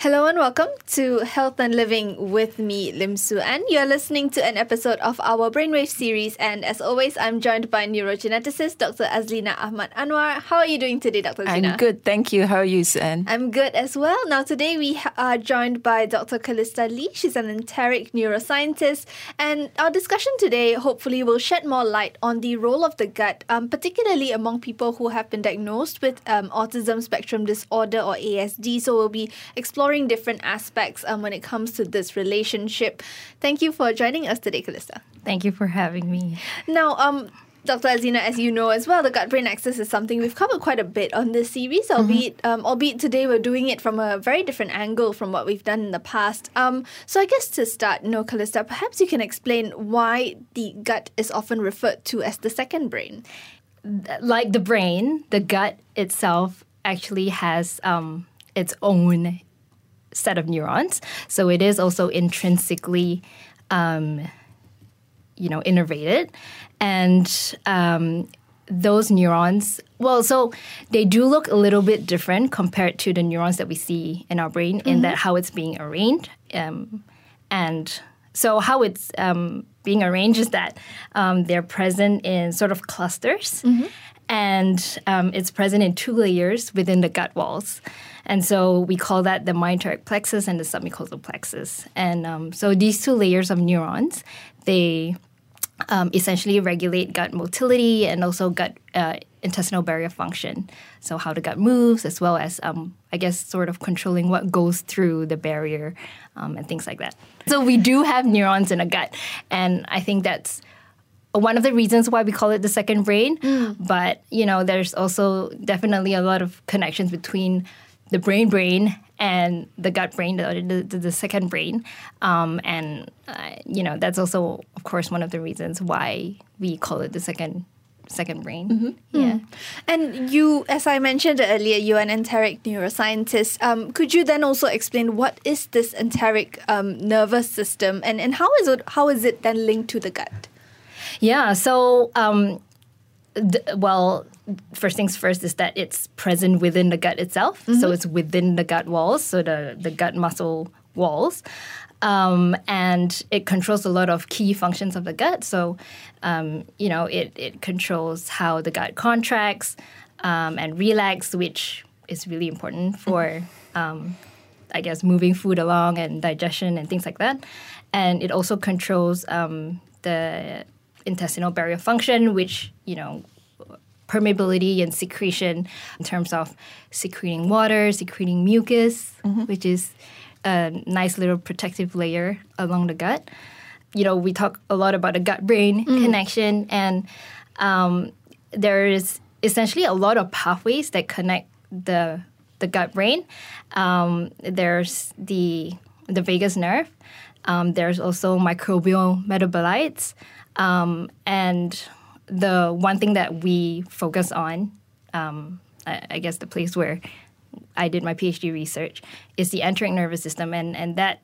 Hello and welcome to Health and Living with me, Lim Su An. You're listening to an episode of our Brainwave series, and as always, I'm joined by neurogeneticist Dr. Azlina Ahmad Annuar. How are you doing today, Dr. Azlina? I'm good, thank you. How are you, Suan? I'm good as well. Now, today we are joined by Dr. Chalystha Lee. She's an enteric neuroscientist, and our discussion today hopefully will shed more light on the role of the gut, um, particularly among people who have been diagnosed with um, autism spectrum disorder or ASD. So we'll be exploring exploring different aspects um, when it comes to this relationship. Thank you for joining us today, Chalystha. Thank you for having me. Now, um, Dr. Azlina, as you know as well, the gut-brain axis is something we've covered quite a bit on this series, mm-hmm. albeit um, albeit today we're doing it from a very different angle from what we've done in the past. Um, so I guess to start, you know, Chalystha, perhaps you can explain why the gut is often referred to as the second brain. Like the brain, the gut itself actually has um, its own set of neurons. So it is also intrinsically, um, you know, innervated, and um, those neurons. Well, so they do look a little bit different compared to the neurons that we see in our brain, mm-hmm. in that how it's being arranged, um, and so how it's um, being arranged is that um, they're present in sort of clusters. Mm-hmm and um, it's present in two layers within the gut walls. And so we call that the myenteric plexus and the submucosal plexus. And um, so these two layers of neurons, they um, essentially regulate gut motility and also gut uh, intestinal barrier function. So how the gut moves, as well as um, I guess sort of controlling what goes through the barrier um, and things like that. So we do have neurons in the gut, and I think that's one of the reasons why we call it the second brain. Mm. But you know, there's also definitely a lot of connections between the brain brain and the gut brain, the, the, the second brain. Um, and, uh, you know, that's also, of course, one of the reasons why we call it the second second brain. Mm-hmm. Yeah. Mm. And you, as I mentioned earlier, you're an enteric neuroscientist. Um, could you then also explain what is this enteric um, nervous system and, and how is it how is it then linked to the gut? Yeah. So, um, th- well, first things first is that it's present within the gut itself. Mm-hmm. So it's within the gut walls, so the, the gut muscle walls. Um, and it controls a lot of key functions of the gut. So, um, you know, it, it controls how the gut contracts um, and relax, which is really important for, um, I guess, moving food along and digestion and things like that. And it also controls um, the intestinal barrier function, which, you know, permeability and secretion in terms of secreting water, secreting mucus, mm-hmm. which is a nice little protective layer along the gut. You know, we talk a lot about the gut brain mm. connection, and um, there is essentially a lot of pathways that connect the the gut brain. Um, there's the the vagus nerve. Um, there's also microbial metabolites, um, and the one thing that we focus on, um, I, I, guess the place where I did my PhD research, is the enteric nervous system, and and that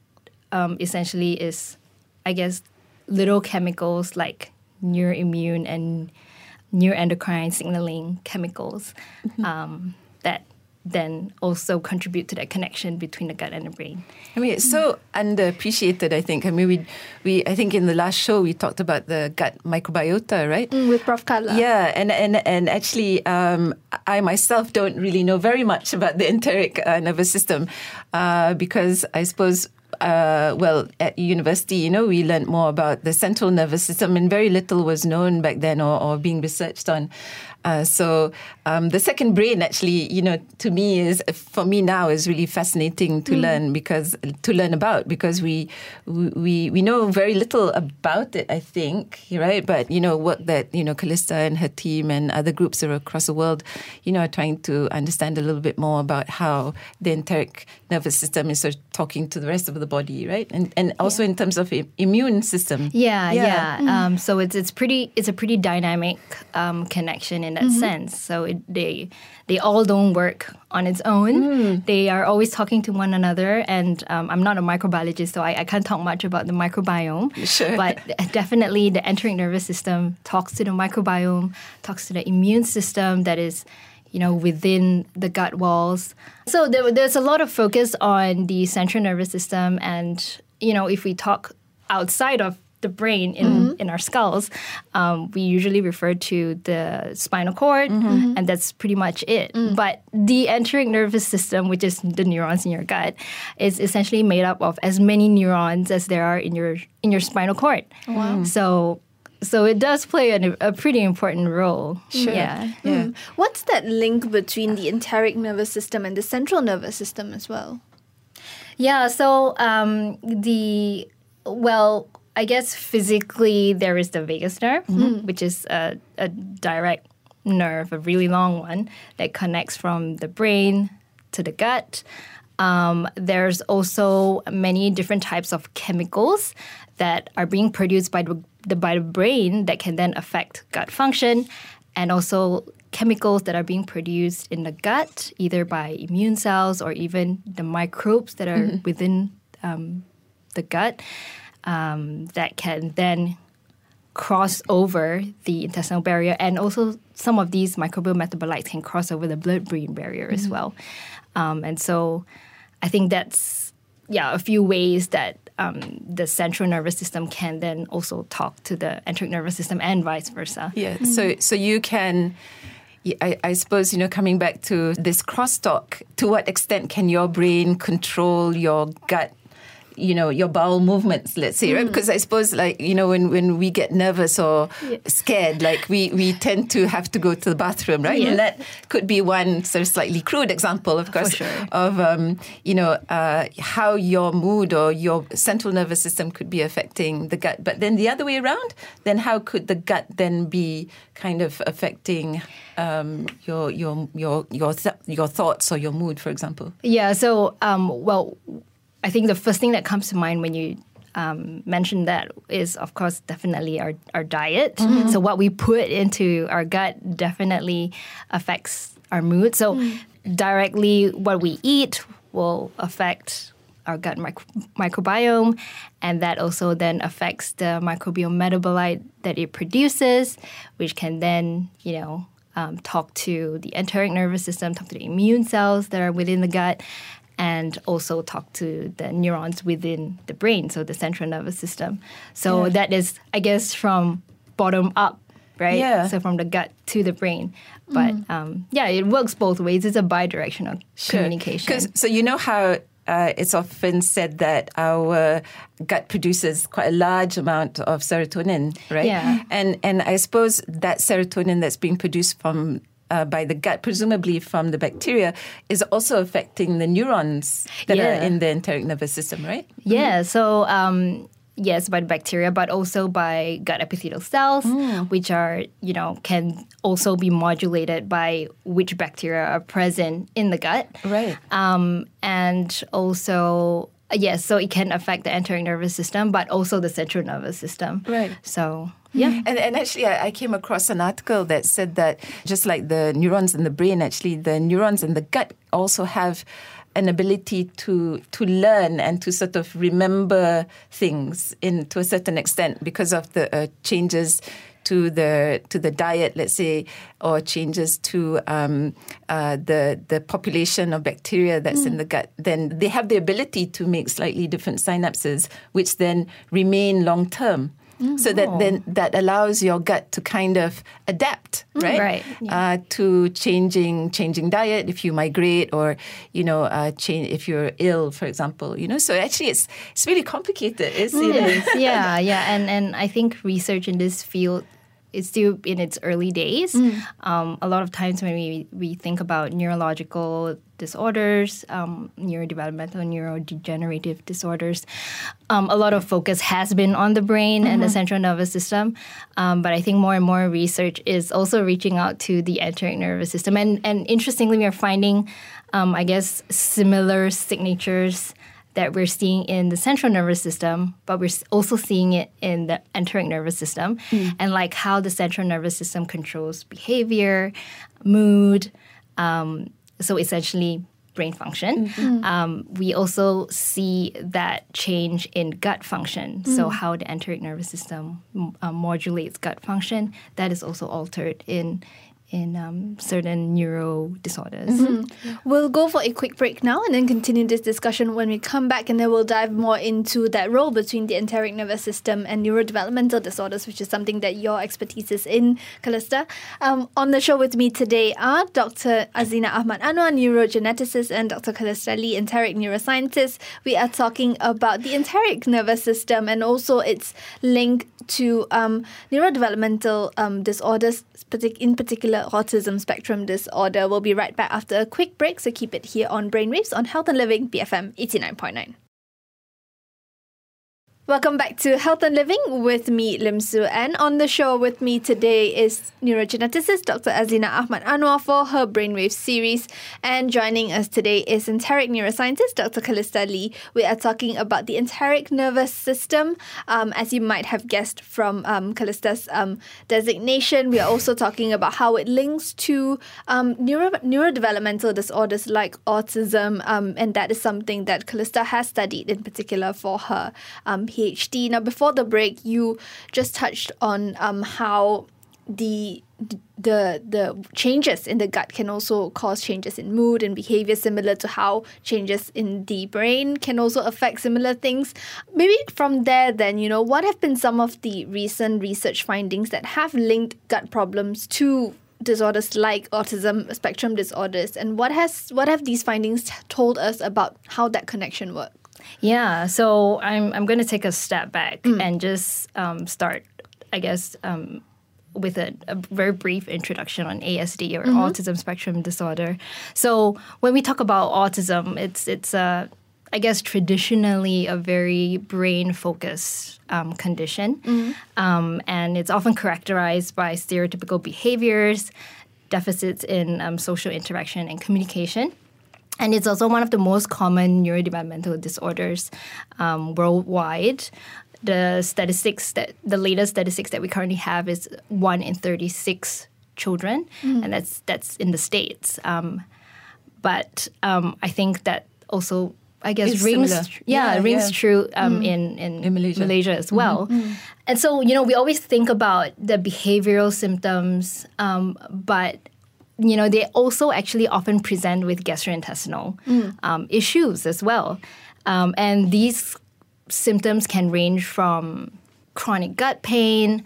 um, essentially is, I guess, little chemicals like neuroimmune and neuroendocrine signaling chemicals mm-hmm. um, that then also contribute to that connection between the gut and the brain. I mean, it's so underappreciated. I think. I mean, we we I think in the last show we talked about the gut microbiota, right? Mm, with Prof. Carla. Yeah, and and and actually, um, I myself don't really know very much about the enteric uh, nervous system uh, because I suppose uh, well, at university, you know, we learned more about the central nervous system, and very little was known back then or, or being researched on. Uh, so um, the second brain, actually, you know, to me is for me now is really fascinating to mm. learn because to learn about because we we we know very little about it. I think, right? But you know, work that you know Chalystha and her team and other groups across the world, you know, are trying to understand a little bit more about how the enteric nervous system is sort of talking to the rest of the body, right? And and also in terms of immune system. Yeah, yeah. Yeah. Um, so it's it's pretty it's a pretty dynamic um, connection in that sense. So it, they they all don't work on its own. They are always talking to one another. And um, I'm not a microbiologist, so I, I can't talk much about the microbiome. Sure. But definitely, the enteric nervous system talks to the microbiome, talks to the immune system that is you know, within the gut walls. So there, there's a lot of focus on the central nervous system, and you know, if we talk outside of the brain in, mm-hmm. in our skulls, um, we usually refer to the spinal cord, mm-hmm. Mm-hmm. and that's pretty much it. Mm. But the enteric nervous system, which is the neurons in your gut, is essentially made up of as many neurons as there are in your in your spinal cord. Wow! Mm. So. So it does play an, a pretty important role. Sure. Yeah. Mm. Yeah. What's that link between the enteric nervous system and the central nervous system as well? Yeah, so um, the well, I guess physically there is the vagus nerve, which is a, a direct nerve, a really long one that connects from the brain to the gut. Um, there's also many different types of chemicals that are being produced by the, the by the brain that can then affect gut function, and also chemicals that are being produced in the gut, either by immune cells or even the microbes that are within um, the gut, um, that can then cross over the intestinal barrier, and also some of these microbial metabolites can cross over the blood-brain barrier as well. Um, and so, I think that's yeah a few ways that um, the central nervous system can then also talk to the enteric nervous system and vice versa. Yeah. So so you can. I, I suppose you know coming back to this crosstalk. To what extent can your brain control your gut? You know your bowel movements. Let's say, right? Because I suppose, like you know, when, when we get nervous or scared, like we, we tend to have to go to the bathroom, right? Yeah. And that could be one sort of slightly crude example, of course, sure. of um, you know uh, how your mood or your central nervous system could be affecting the gut. But then the other way around, then how could the gut then be kind of affecting um, your your your your th- your thoughts or your mood, for example? Yeah. So, um, well, I think the first thing that comes to mind when you um, mention that is, of course, definitely our, our diet. So, what we put into our gut definitely affects our mood. So, directly, what we eat will affect our gut mic- microbiome, and that also then affects the microbiome metabolite that it produces, which can then, you know, um, talk to the enteric nervous system, talk to the immune cells that are within the gut, and also talk to the neurons within the brain, so the central nervous system. So that is, I guess, from bottom up, right? Yeah. So from the gut to the brain. But um, yeah, it works both ways. It's a bi-directional communication. 'Cause- so you know how uh, it's often said that our gut produces quite a large amount of serotonin, right? Yeah. And and I suppose that serotonin that's being produced from uh, by the gut, presumably from the bacteria, is also affecting the neurons that are in the enteric nervous system, right? Yeah, so um, yes, by the bacteria, but also by gut epithelial cells, which are, you know, can also be modulated by which bacteria are present in the gut. Right. Um, and also, yes, so it can affect the enteric nervous system, but also the central nervous system. Right. So, yeah. And, and actually, I, I came across an article that said that just like the neurons in the brain, actually, the neurons in the gut also have an ability to to learn and to sort of remember things in to a certain extent because of the uh, changes to the to the diet, let's say, or changes to um, uh, the the population of bacteria that's in the gut, then they have the ability to make slightly different synapses, which then remain long term. So that then that allows your gut to kind of adapt, right? Right, Uh, to changing changing diet if you migrate or you know uh, change if you're ill, for example. You know, so actually it's it's really complicated. You know, It is, yeah, yeah, and and I think research in this field is still in its early days. Um, a lot of times when we we think about neurological disorders, um, neurodevelopmental, neurodegenerative disorders, um, a lot of focus has been on the brain and the central nervous system. Um, but I think more and more research is also reaching out to the enteric nervous system, and and interestingly, we are finding, um, I guess, similar signatures that we're seeing in the central nervous system, but we're also seeing it in the enteric nervous system, and like how the central nervous system controls behavior, mood. Um, so essentially, brain function. Um, we also see that change in gut function. So how the enteric nervous system m- uh, modulates gut function that is also altered in in um, certain neuro disorders. We'll go for a quick break now and then continue this discussion when we come back, and then we'll dive more into that role between the enteric nervous system and neurodevelopmental disorders, which is something that your expertise is in, Chalystha. Um, on the show with me today are Dr. Azlina Ahmad Annuar, neurogeneticist, and Dr. Chalystha Lee, enteric neuroscientist. We are talking about the enteric nervous system and also its link to um, neurodevelopmental um, disorders, in particular autism spectrum disorder. We'll be right back after a quick break, so keep it here on Brainwaves on Health and Living BFM 89.9. Welcome back to Health and Living with me, Lim Su. And on the show with me today is neurogeneticist Dr. Azlina Ahmad Annuar for her Brainwave series. And joining us today is enteric neuroscientist Dr. Chalystha Lee. We are talking about the enteric nervous system. Um, as you might have guessed from um, um, designation, we are also talking about how it links to um, neuro- neurodevelopmental disorders like autism. Um, and that is something that Chalystha has studied in particular for her um, PhD. Now, before the break, you just touched on um, how the the the changes in the gut can also cause changes in mood and behavior similar to how changes in the brain can also affect similar things. Maybe from there then you know what have been some of the recent research findings that have linked gut problems to disorders like autism spectrum disorders? And what has what have these findings told us about how that connection works Yeah, so I'm I'm going to take a step back and just um, start, I guess, um, with a, a very brief introduction on ASD or autism spectrum disorder. So when we talk about autism, it's it's a I guess traditionally a very brain focused um, condition, um, and it's often characterized by stereotypical behaviors, deficits in um, social interaction and communication. And it's also one of the most common neurodevelopmental disorders um, worldwide. The statistics that the latest statistics that we currently have is one in thirty six children, and that's that's in the states. Um, but um, I think that also I guess It's rings similar. yeah, Yeah, rings yeah. true um, in, in In Malaysia. Malaysia as well. And so you know we always think about the behavioral symptoms, um, but you know they also actually often present with gastrointestinal um, issues as well, um, and these symptoms can range from chronic gut pain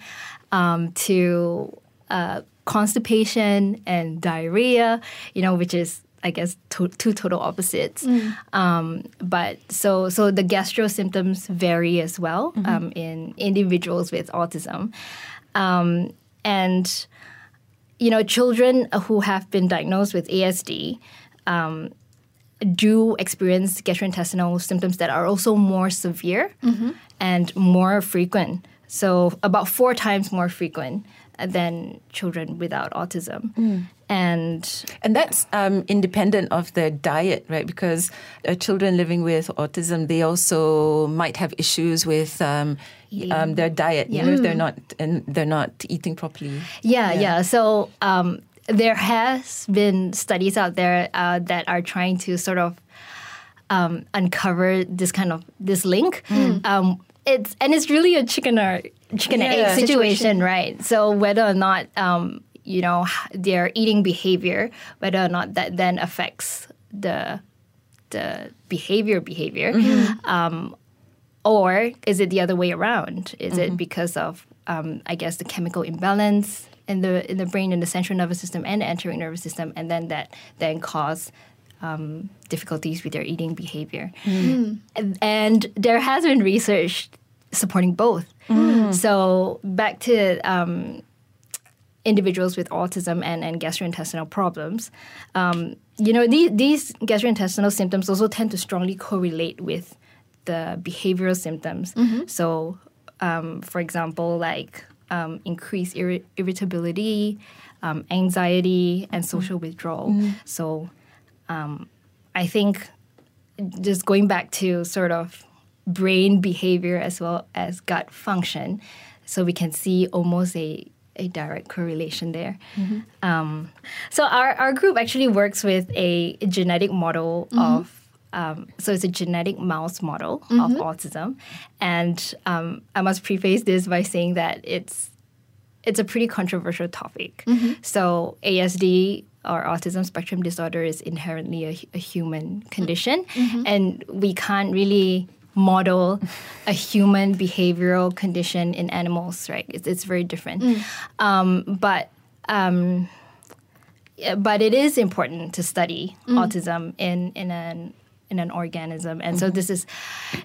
um, to uh, constipation and diarrhea, you know, which is I guess to, two total opposites. Um, but so so the gastro symptoms vary as well um, in individuals with autism, um, and you know children who have been diagnosed with ASD. Um, do experience gastrointestinal symptoms that are also more severe and more frequent. So, about four times more frequent than children without autism. And And that's um, independent of their diet, right? Because uh, children living with autism, they also might have issues with um, um, their diet. You know, if they're not and they're not eating properly. yeah, yeah. So, um, there has been studies out there uh, that are trying to sort of um, uncover this kind of this link. Um, it's and it's really a chicken or chicken and Yeah. egg situation, right? So whether or not um, you know their eating behavior, whether or not that then affects the the behavior behavior, um, or is it the other way around? Is it because of um, I guess the chemical imbalance in the in the brain, in the central nervous system, and the enteric nervous system, and then that then cause um, difficulties with their eating behavior. And, and there has been research supporting both. So back to um, individuals with autism and, and gastrointestinal problems, um, you know, these, these gastrointestinal symptoms also tend to strongly correlate with the behavioral symptoms. So, um, for example, like um, increased irri- irritability, um, anxiety, and social withdrawal. So, um, I think just going back to sort of brain behavior as well as gut function, so we can see almost a a direct correlation there. Um, so our, our group actually works with a genetic model of um, so it's a genetic mouse model of autism, and um, I must preface this by saying that it's it's a pretty controversial topic. So ASD or autism spectrum disorder is inherently a, a human condition, and we can't really model a human behavioral condition in animals, right? It's, it's very different. Um, but um, but it is important to study autism in in an in an organism, and so this is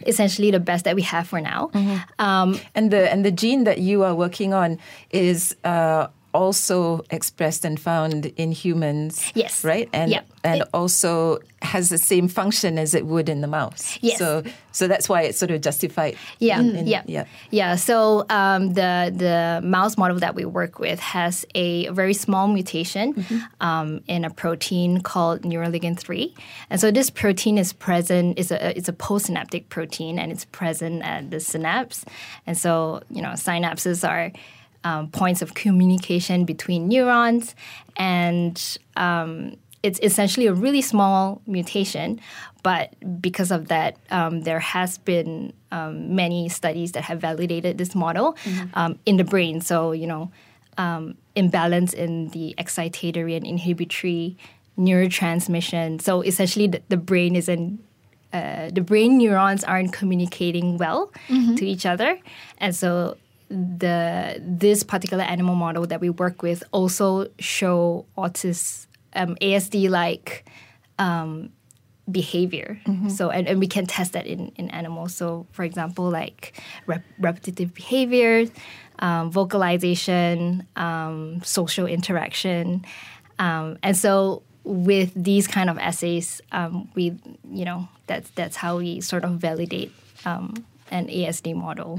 essentially the best that we have for now. Um, And the and the gene that you are working on is uh, also expressed and found in humans. Yes. Right. And and It- also has the same function as it would in the mouse. Yes. So so that's why it's sort of justified. Yeah, in- in- yeah, yeah. yeah. So um, the the mouse model that we work with has a very small mutation Mm-hmm. um, in a protein called neuroligin three, and so this protein is present. is a it's a postsynaptic protein, and it's present at the synapse, and so you know synapses are. Um, points of communication between neurons, and um, it's essentially a really small mutation, but because of that, um, there has been um, many studies that have validated this model um, in the brain. So you know, um, imbalance in the excitatory and inhibitory neurotransmission. So essentially, the, the brain isn't. Uh, the brain neurons aren't communicating well to each other, and so the this particular animal model that we work with also show autism um, ASD like um, behavior. So and, and we can test that in, in animals. So for example, like rep- repetitive behavior, um, vocalization, um, social interaction, um, and so with these kind of assays, um, we you know that's that's how we sort of validate. An ASD model,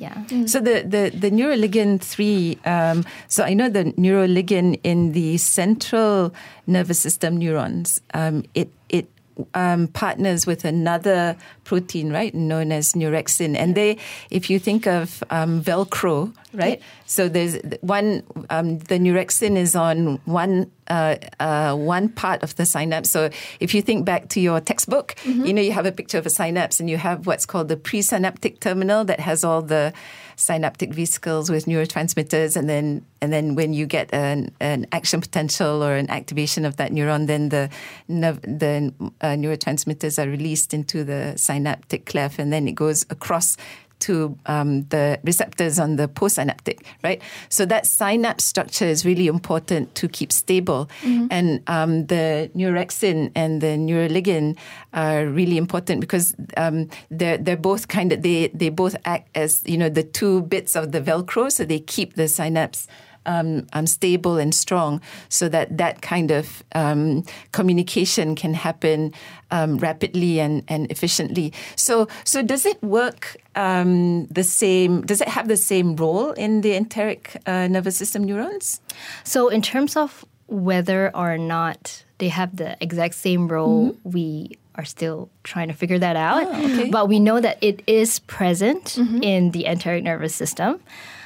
yeah. So the the the neuroligin three. Um, so I know the neuroligin in the central nervous system neurons. Um, it it um, partners with another protein, right, known as neurexin, and they, if you think of um, Velcro, right. So there's one. Um, the neurexin is on one uh, uh, one part of the synapse. So if you think back to your textbook, you know you have a picture of a synapse, and you have what's called the presynaptic terminal that has all the synaptic vesicles with neurotransmitters, and then and then when you get an, an action potential or an activation of that neuron, then the the uh, neurotransmitters are released into the synaptic cleft, and then it goes across to um, the receptors on the postsynaptic, right? So that synapse structure is really important to keep stable, and um, the neurexin and the neuroligin are really important because um, they're they're both kind of they they both act as you know the two bits of the Velcro, so they keep the synapse um, um, stable and strong, so that that kind of um, communication can happen um, rapidly and, and efficiently. So, so does it work um, the same? Does it have the same role in the enteric uh, nervous system neurons? So, in terms of whether or not they have the exact same role, we are still trying to figure that out. okay. But we know that it is present in the enteric nervous system.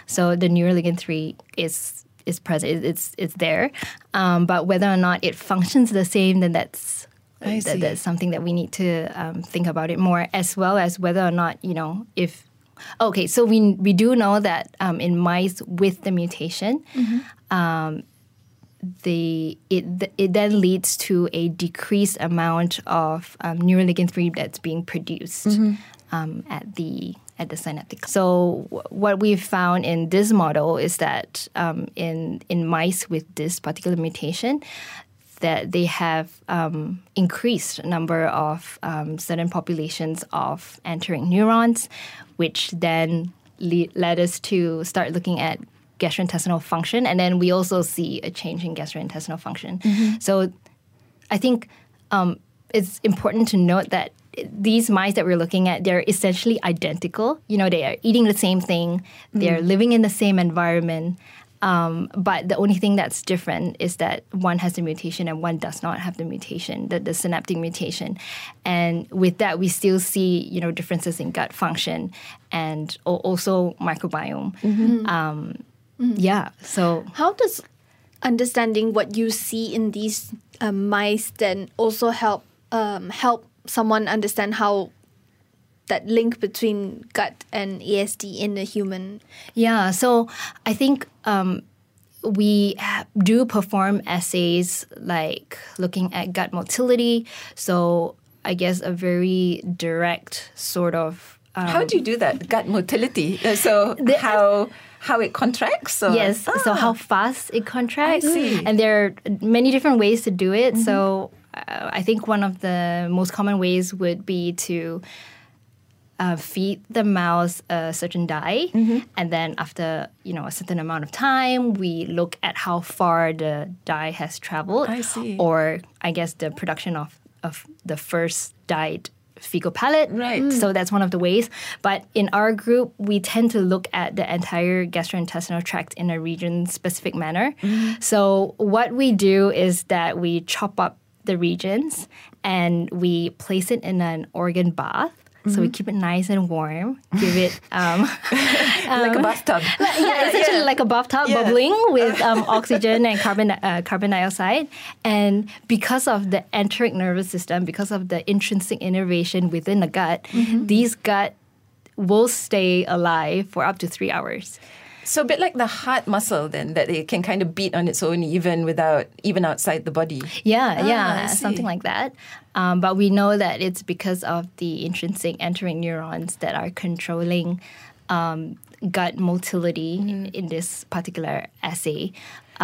So, the neuroligin 3 is is present. It's it's there. Um, but whether or not it functions the same, then that's that's something that we need to um, think about it more, as well as whether or not you know if. Okay, so we we do know that um, in mice with the mutation, um, the it it then leads to a decreased amount of um, neuroligin three that's being produced um, at the at the synaptic. So what we've found in this model is that um, in in mice with this particular mutation, that they have um, increased number of um, certain populations of enteric neurons, which then le- led us to start looking at gastrointestinal function, and then we also see a change in gastrointestinal function. So I think um, it's important to note that these mice that we're looking at, they're essentially identical. You know, they are eating the same thing, they're living in the same environment, Um, but the only thing that's different is that one has the mutation and one does not have the mutation, the, the synaptic mutation. And with that, we still see you know differences in gut function and also microbiome. Um, Yeah. So How does understanding what you see in these um, mice then also help um, help someone understand how that link between gut and ASD in the human? Yeah, so I think um, we ha- do perform assays like looking at gut motility. So I guess a very direct sort of. Um, How do you do that? Gut motility. Uh, So how how it contracts? Or? Yes, so how fast it contracts. I see. And there are many different ways to do it. So uh, Uh, I think one of the most common ways would be to uh, feed the mouse a certain dye, mm-hmm. and then after you know a certain amount of time, we look at how far the dye has traveled. I see. Or I guess the production of of the first dyed fecal pellet. Right. So that's one of the ways. But in our group, we tend to look at the entire gastrointestinal tract in a region specific manner. Mm-hmm. So what we do is that we chop up the regions and we place it in an organ bath. So we keep it nice and warm. Give it um, like a bathtub. yeah, essentially like a bathtub Yeah. bubbling with um, oxygen and carbon uh, carbon dioxide. And because of the enteric nervous system, because of the intrinsic innervation within the gut, Mm-hmm. these gut will stay alive for up to three hours. So a bit like the heart muscle then that it can kind of beat on its own even without even outside the body. Yeah, Ah, yeah, something like that. Um, but we know that it's because of the intrinsic enteric neurons that are controlling um, gut motility in, in this particular assay.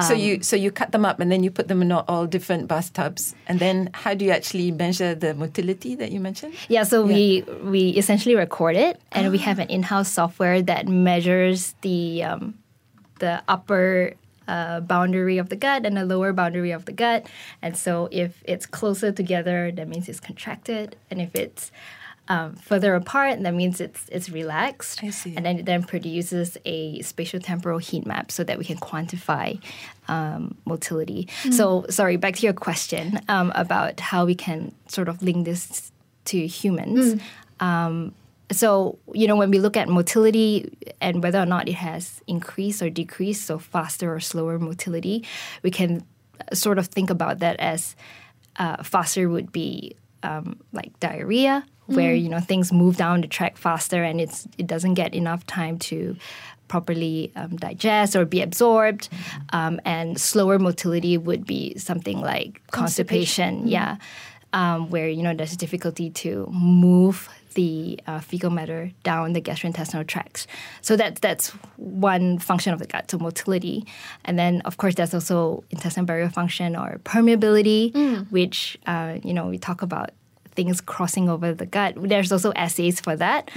So you so you cut them up and then you put them in all, all different bathtubs and then how do you actually measure the motility that you mentioned? Yeah, so we we essentially record it, and we have an in-house software that measures the um, the upper uh, boundary of the gut and the lower boundary of the gut. And so if it's closer together, that means it's contracted, and if it's um, further apart, and that means it's it's relaxed. I see. And then it then produces a spatial temporal heat map so that we can quantify um, motility. So, sorry, back to your question um, about how we can sort of link this to humans. Um, so, you know, when we look at motility and whether or not it has increased or decreased, so faster or slower motility, we can sort of think about that as uh, faster would be um, like diarrhea, where you know things move down the track faster and it's it doesn't get enough time to properly um, digest or be absorbed. Um, and slower motility would be something like constipation, yeah, um, where you know there's difficulty to move the uh, fecal matter down the gastrointestinal tracts. So that that's one function of the gut, so motility. And then of course there's also intestinal barrier function or permeability, which uh, you know we talk about things crossing over the gut. There's also assays for that.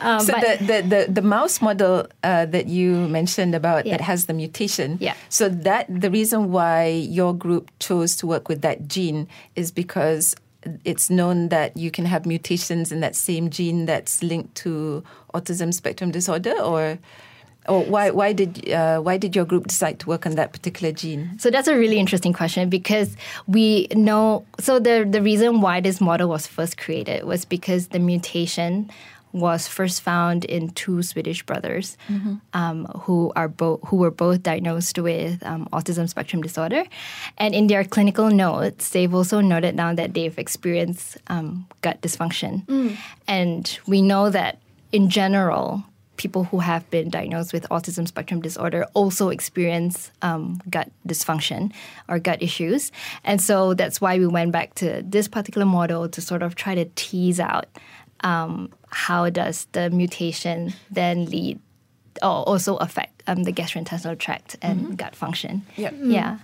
Um, So but- the, the, the, the mouse model uh, that you mentioned about Yeah. that has the mutation. Yeah. So that the reason why your group chose to work with that gene is because it's known that you can have mutations in that same gene that's linked to autism spectrum disorder, or or why why did uh, why did your group decide to work on that particular gene? So that's a really interesting question because we know. So the the reason why this model was first created was because the mutation was first found in two Swedish brothers um, who are both who were both diagnosed with um, autism spectrum disorder, and in their clinical notes, they've also noted down that they've experienced um, gut dysfunction, and we know that in general people who have been diagnosed with autism spectrum disorder also experience um, gut dysfunction or gut issues. And so that's why we went back to this particular model to sort of try to tease out um, how does the mutation then lead or also affect um, the gastrointestinal tract and gut function. Yep. Yeah.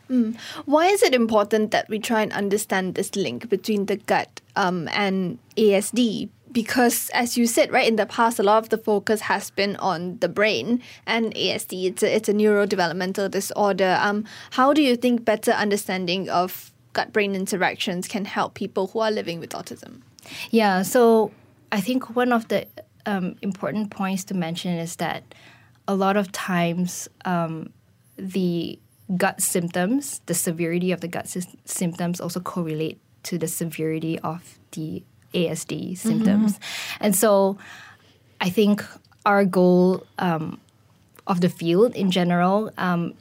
Why is it important that we try and understand this link between the gut um, and ASD? Because, as you said, right, in the past, a lot of the focus has been on the brain and ASD. It's a, it's a neurodevelopmental disorder. Um, how do you think better understanding of gut brain interactions can help people who are living with autism? Yeah, so I think one of the um, important points to mention is that a lot of times um, the gut symptoms, the severity of the gut sy- symptoms also correlate to the severity of the ASD symptoms. And so I think our goal um, of the field in general um,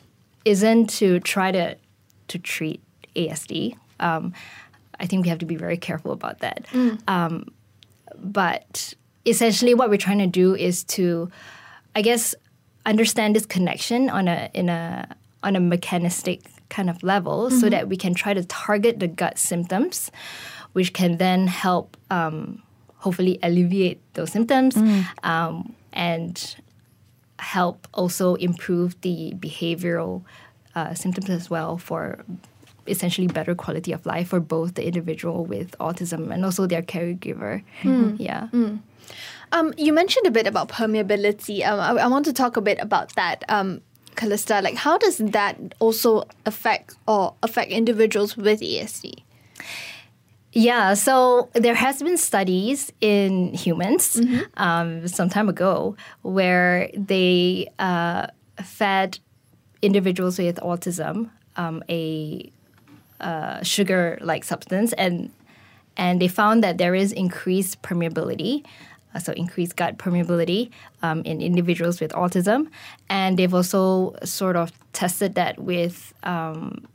isn't to try to to treat ASD. Um, I think we have to be very careful about that. Um, but essentially, what we're trying to do is to, I guess, understand this connection on a in a on a mechanistic kind of level, so that we can try to target the gut symptoms, which can then help um, hopefully alleviate those symptoms um, and help also improve the behavioral uh, symptoms as well for essentially better quality of life for both the individual with autism and also their caregiver. Yeah. Um, you mentioned a bit about permeability. Um, I, I want to talk a bit about that. Um, Chalystha, like how does that also affect or affect individuals with E ASD? Yeah, so there has been studies in humans um, some time ago where they uh, fed individuals with autism um, a uh, sugar-like substance, and and they found that there is increased permeability, uh, so increased gut permeability um, in individuals with autism, and they've also sort of tested that with um,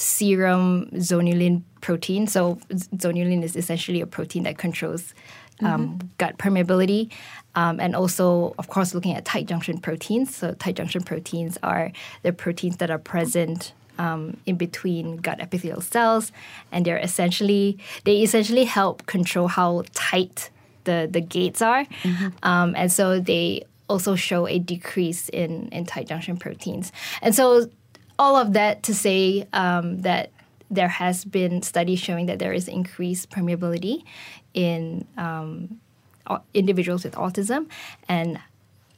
serum zonulin protein. So zonulin is essentially a protein that controls um, gut permeability, um, and also, of course, looking at tight junction proteins. So tight junction proteins are the proteins that are present. Um, in between gut epithelial cells, and they're essentially they essentially help control how tight the the gates are, um, and so they also show a decrease in in tight junction proteins. And so all of that to say um, that there has been studies showing that there is increased permeability in um, individuals with autism, and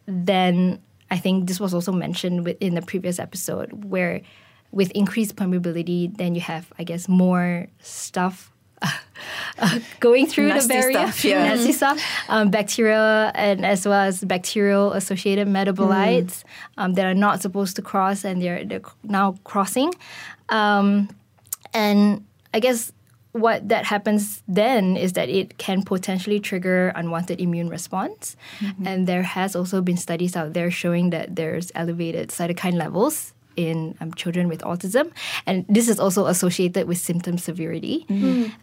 then I think this was also mentioned in the previous episode where with increased permeability, then you have, I guess, more stuff uh, going through Nasty the barrier, stuff, yeah. nasty stuff, um, bacteria, and as well as bacterial associated metabolites um, that are not supposed to cross, and they're, they're now crossing. Um, and I guess what that happens then is that it can potentially trigger unwanted immune response. And there has also been studies out there showing that there's elevated cytokine levels in um, children with autism. And this is also associated with symptom severity.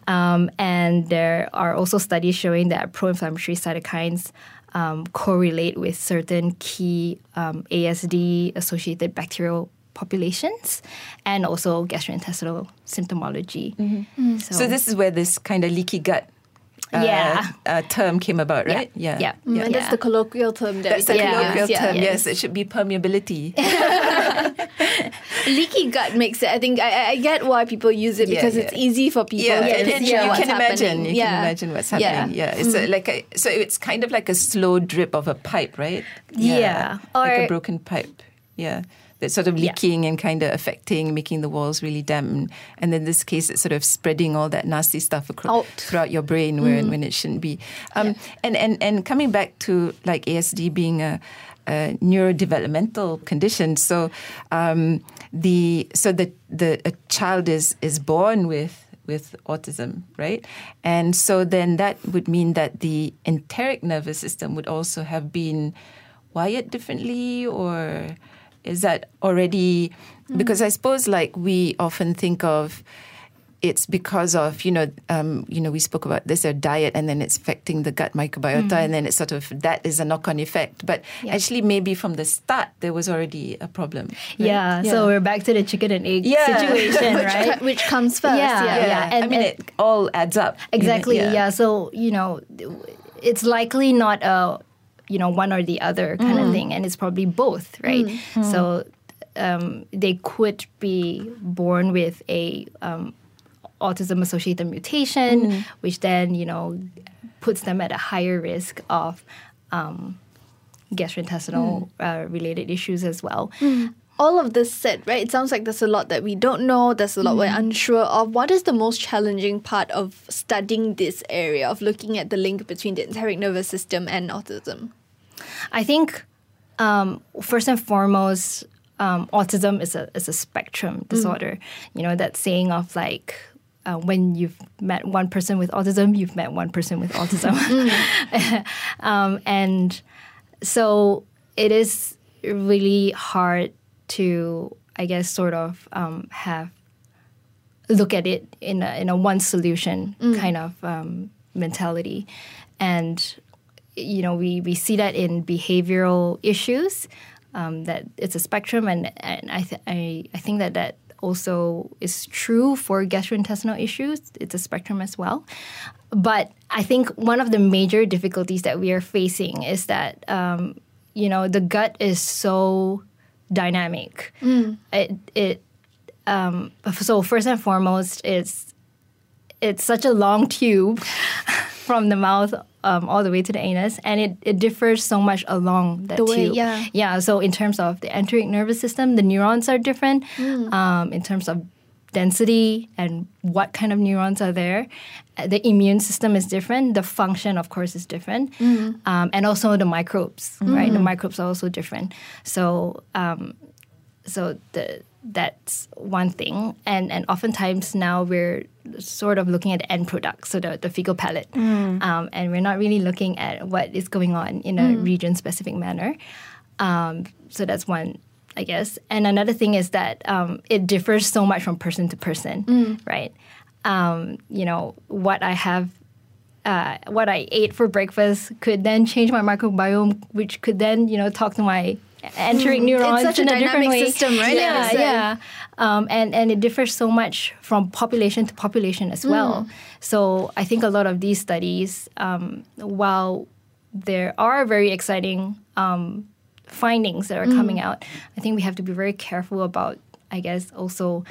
Um, and there are also studies showing that pro inflammatory cytokines um, correlate with certain key um, ASD associated bacterial populations and also gastrointestinal symptomology. So this is where this kind of leaky gut Yeah. uh, term came about, right? Yeah. Yeah. Mm, And that's Yeah. the colloquial term that That's the can colloquial yeah. term. yeah. Yes, it should be permeability. Leaky gut makes it. I think I, I- I get why people use it because yeah. it's easy for people yeah, to and then picture you what's can imagine. happening. You yeah. can imagine what's happening. Yeah, it's a, like a, so it's kind of like a slow drip of a pipe, right? Yeah. like a broken pipe. Yeah. That's sort of Yeah. leaking and kind of affecting, making the walls really damp. And, in this case, it's sort of spreading all that nasty stuff across throughout your brain where, when it shouldn't be. Um, and, and, and coming back to like ASD being a, a neurodevelopmental condition, so um, the so the the a child is is born with with autism, right? And so then that would mean that the enteric nervous system would also have been wired differently, or is that already? Because I suppose like we often think of it's because of you know um, you know we spoke about this a diet and then it's affecting the gut microbiota and then it's sort of that is a knock on effect but actually maybe from the start there was already a problem right? Yeah, so we're back to the chicken and egg Yeah. situation, Which, right? which comes first? Yeah, Yeah. yeah. I and- mean and- it all adds up you know, Exactly. Yeah. So you know, it's likely not a you know one or the other kind of thing, and it's probably both, right? So um, they could be born with a um, autism associated mutation, which then you know puts them at a higher risk of um, gastrointestinal uh, related issues as well. All of this said, right? It sounds like there's a lot that we don't know. There's a lot we're unsure of. What is the most challenging part of studying this area of looking at the link between the enteric nervous system and autism? I think um, first and foremost, um, autism is a is a spectrum disorder. You know that saying of like. Uh, when you've met one person with autism, you've met one person with autism, um, and so it is really hard to, I guess, sort of um, have look at it in a, in a one solution kind of um, mentality, and you know we, we see that in behavioral issues um, that it's a spectrum, and, and I, th- I I think that that also is true for gastrointestinal issues. It's a spectrum as well. But I think one of the major difficulties that we are facing is that um, you know the gut is so dynamic. It it um, so first and foremost, it's it's such a long tube from the mouth um, all the way to the anus, and it, it differs so much along that The way- tube. yeah. yeah. So in terms of the enteric nervous system, the neurons are different. Um, in terms of density and what kind of neurons are there, Uh, the immune system is different. The function, of course, is different, um, and also the microbes. Right, the microbes are also different. So um, so the that's one thing and and oftentimes now we're sort of looking at the end product so the, the fecal pellet um, and we're not really looking at what is going on in a region specific manner um, so that's one i guess and another thing is that um, it differs so much from person to person right um, you know what i have uh, what I ate for breakfast could then change my microbiome, which could then, you know, talk to my enteric neurons it's such a in a different way. system, right? Yeah, said. yeah. Um, and and it differs so much from population to population as well. So I think a lot of these studies, um, while there are very exciting um, findings that are coming out, I think we have to be very careful about, I guess, also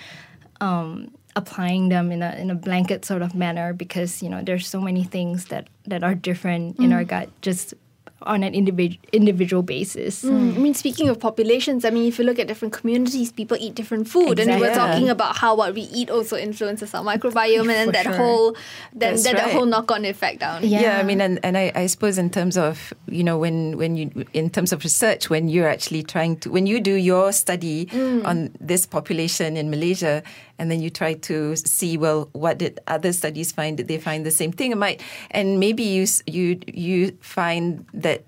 um, applying them in a in a blanket sort of manner because you know there's so many things that that are different in our gut. Just on an individual individual basis. Mm, I mean, speaking of populations, I mean, if you look at different communities, people eat different food, and we were Exactly. talking about how what we eat also influences our microbiome, and then For that sure. whole then That's that, that right. whole knock-on effect down. Yeah. Yeah, I mean, and, and I, I suppose in terms of you know when when you in terms of research when you're actually trying to when you do your study mm. on this population in Malaysia and then you try to see well what did other studies find did they find the same thing it might and maybe you you you find that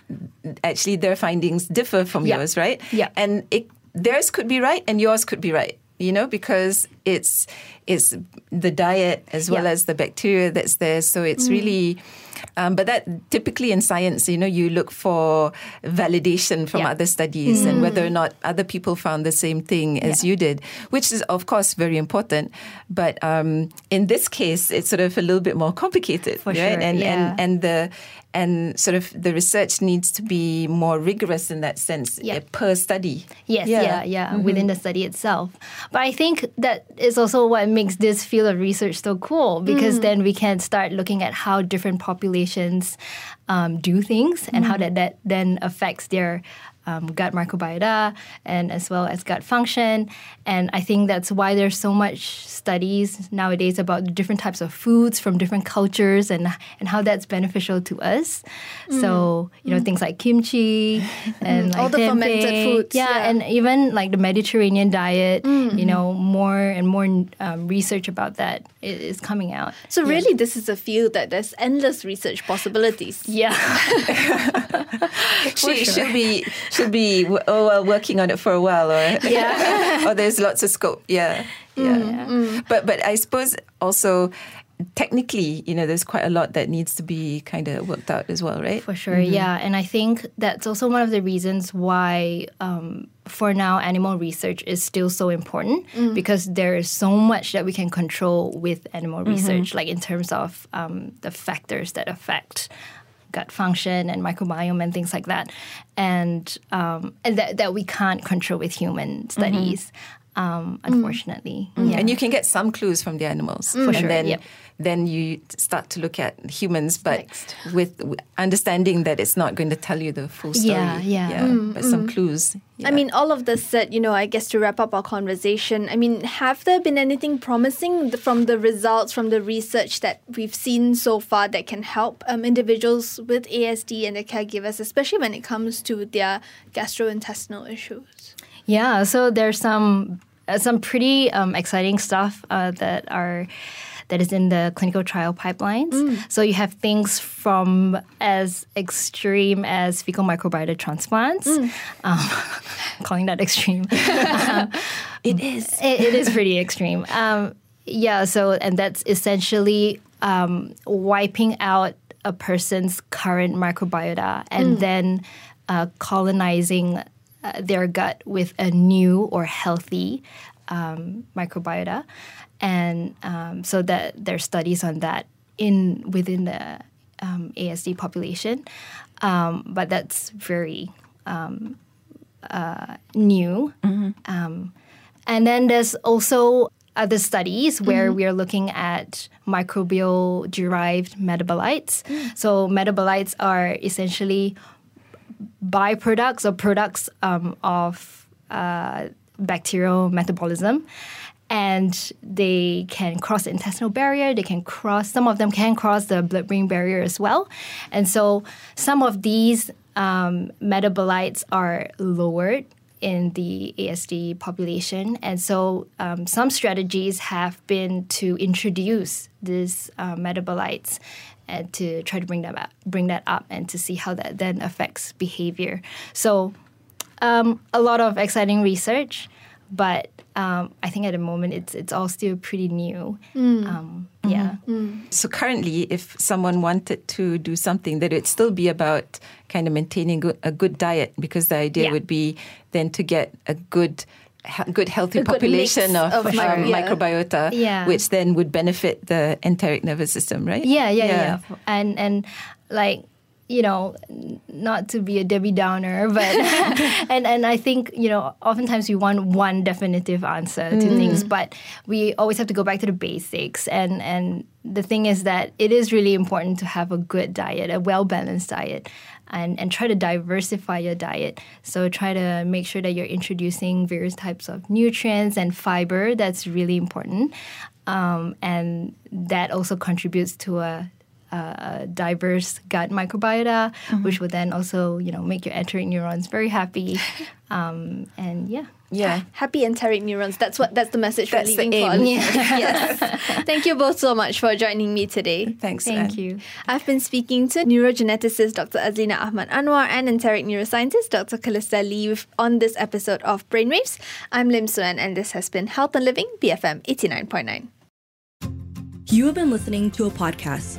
actually their findings differ from Yeah. yours right Yeah. and it, theirs could be right and yours could be right you know because it's it's the diet as well Yeah. as the bacteria that's there so it's mm. really um, but that typically in science you know you look for validation from Yeah. other studies and whether or not other people found the same thing as Yeah. you did which is of course very important but um, in this case it's sort of a little bit more complicated For right sure, and, yeah. and and the and sort of the research needs to be more rigorous in that sense Yeah. uh, per study. Yes, yeah, yeah, within the study itself. But I think that is also what makes this field of research so cool because then we can start looking at how different populations um, do things and how that, that then affects their um, gut microbiota and as well as gut function. And I think that's why there's so much studies nowadays about the different types of foods from different cultures and and how that's beneficial to us. So you know things like kimchi and like All the fermented foods, Yeah, yeah. and even like the Mediterranean diet. You know, more and more um, research about that is coming out. So really, this is a field that there's endless research possibilities. Yeah, she she'll be she'll be w- oh, well, working on it for a while, or Yeah. or there's lots of scope. Yeah, mm, yeah. Mm. But but I suppose also technically, you know, there's quite a lot that needs to be kind of worked out as well, right? for sure. Mm-hmm. Yeah, and I think that's also one of the reasons why. Um, for now, animal research is still so important mm. because there is so much that we can control with animal mm-hmm. research, like in terms of um, the factors that affect gut function and microbiome and things like that, and um, and that, that we can't control with human studies, um, mm. unfortunately. Mm. Yeah. And you can get some clues from the animals, mm. For and sure, then yep. then you start to look at humans, but Next. with, with understanding that it's not going to tell you the full story. Yeah, yeah. but some clues. I mean, all of this said, you know, I guess to wrap up our conversation, I mean, have there been anything promising from the results, from the research that we've seen so far that can help um, individuals with ASD and their caregivers, especially when it comes to their gastrointestinal issues? Yeah, so there's some some pretty um, exciting stuff uh, that are that is in the clinical trial pipelines. So you have things from as extreme as fecal microbiota transplants. Um, calling that extreme. It is. it, it is pretty extreme. Um, yeah, so and that's essentially um, wiping out a person's current microbiota and then uh, colonizing uh, their gut with a new or healthy um, microbiota, and um, so that there's studies on that in within the um, ASD population, um, but that's very new. Um, and then there's also other studies where we are looking at microbial derived metabolites. So, metabolites are essentially byproducts or products um, of uh, bacterial metabolism. And they can cross the intestinal barrier. They can cross, some of them can cross the blood brain barrier as well. And so some of these um, metabolites are lowered in the ASD population. And so um, some strategies have been to introduce these uh, metabolites and to try to bring them up, bring that up and to see how that then affects behavior. So um, a lot of exciting research, but um, I think at the moment it's it's all still pretty new. Um, yeah. So currently, if someone wanted to do something, that it'd still be about kind of maintaining a good diet, because the idea Yeah. would be then to get a good, he- good healthy A population mix of, of um, yeah. microbiota, Yeah. which then would benefit the enteric nervous system, right? Yeah, yeah, yeah, And and like you know, not to be a Debbie Downer, but and and I think you know, oftentimes we want one definitive answer to things, but we always have to go back to the basics. And and the thing is that it is really important to have a good diet, a well balanced diet. And, and try to diversify your diet. So try to make sure that you're introducing various types of nutrients and fiber. That's really important, um, and that also contributes to a uh, diverse gut microbiota, which would then also, you know, make your enteric neurons very happy. Um, and yeah. Yeah. Happy enteric neurons. That's what. That's the message That's we're the leaving for. aim. yes. Thank you both so much for joining me today. Thanks. Thank Anne. you. I've been speaking to neurogeneticist Dr. Azlina Ahmad Annuar and enteric neuroscientist Dr. Chalystha Lee on this episode of Brainwaves. I'm Lim Suan, and this has been Health and Living, BFM 89.9. You have been listening to a podcast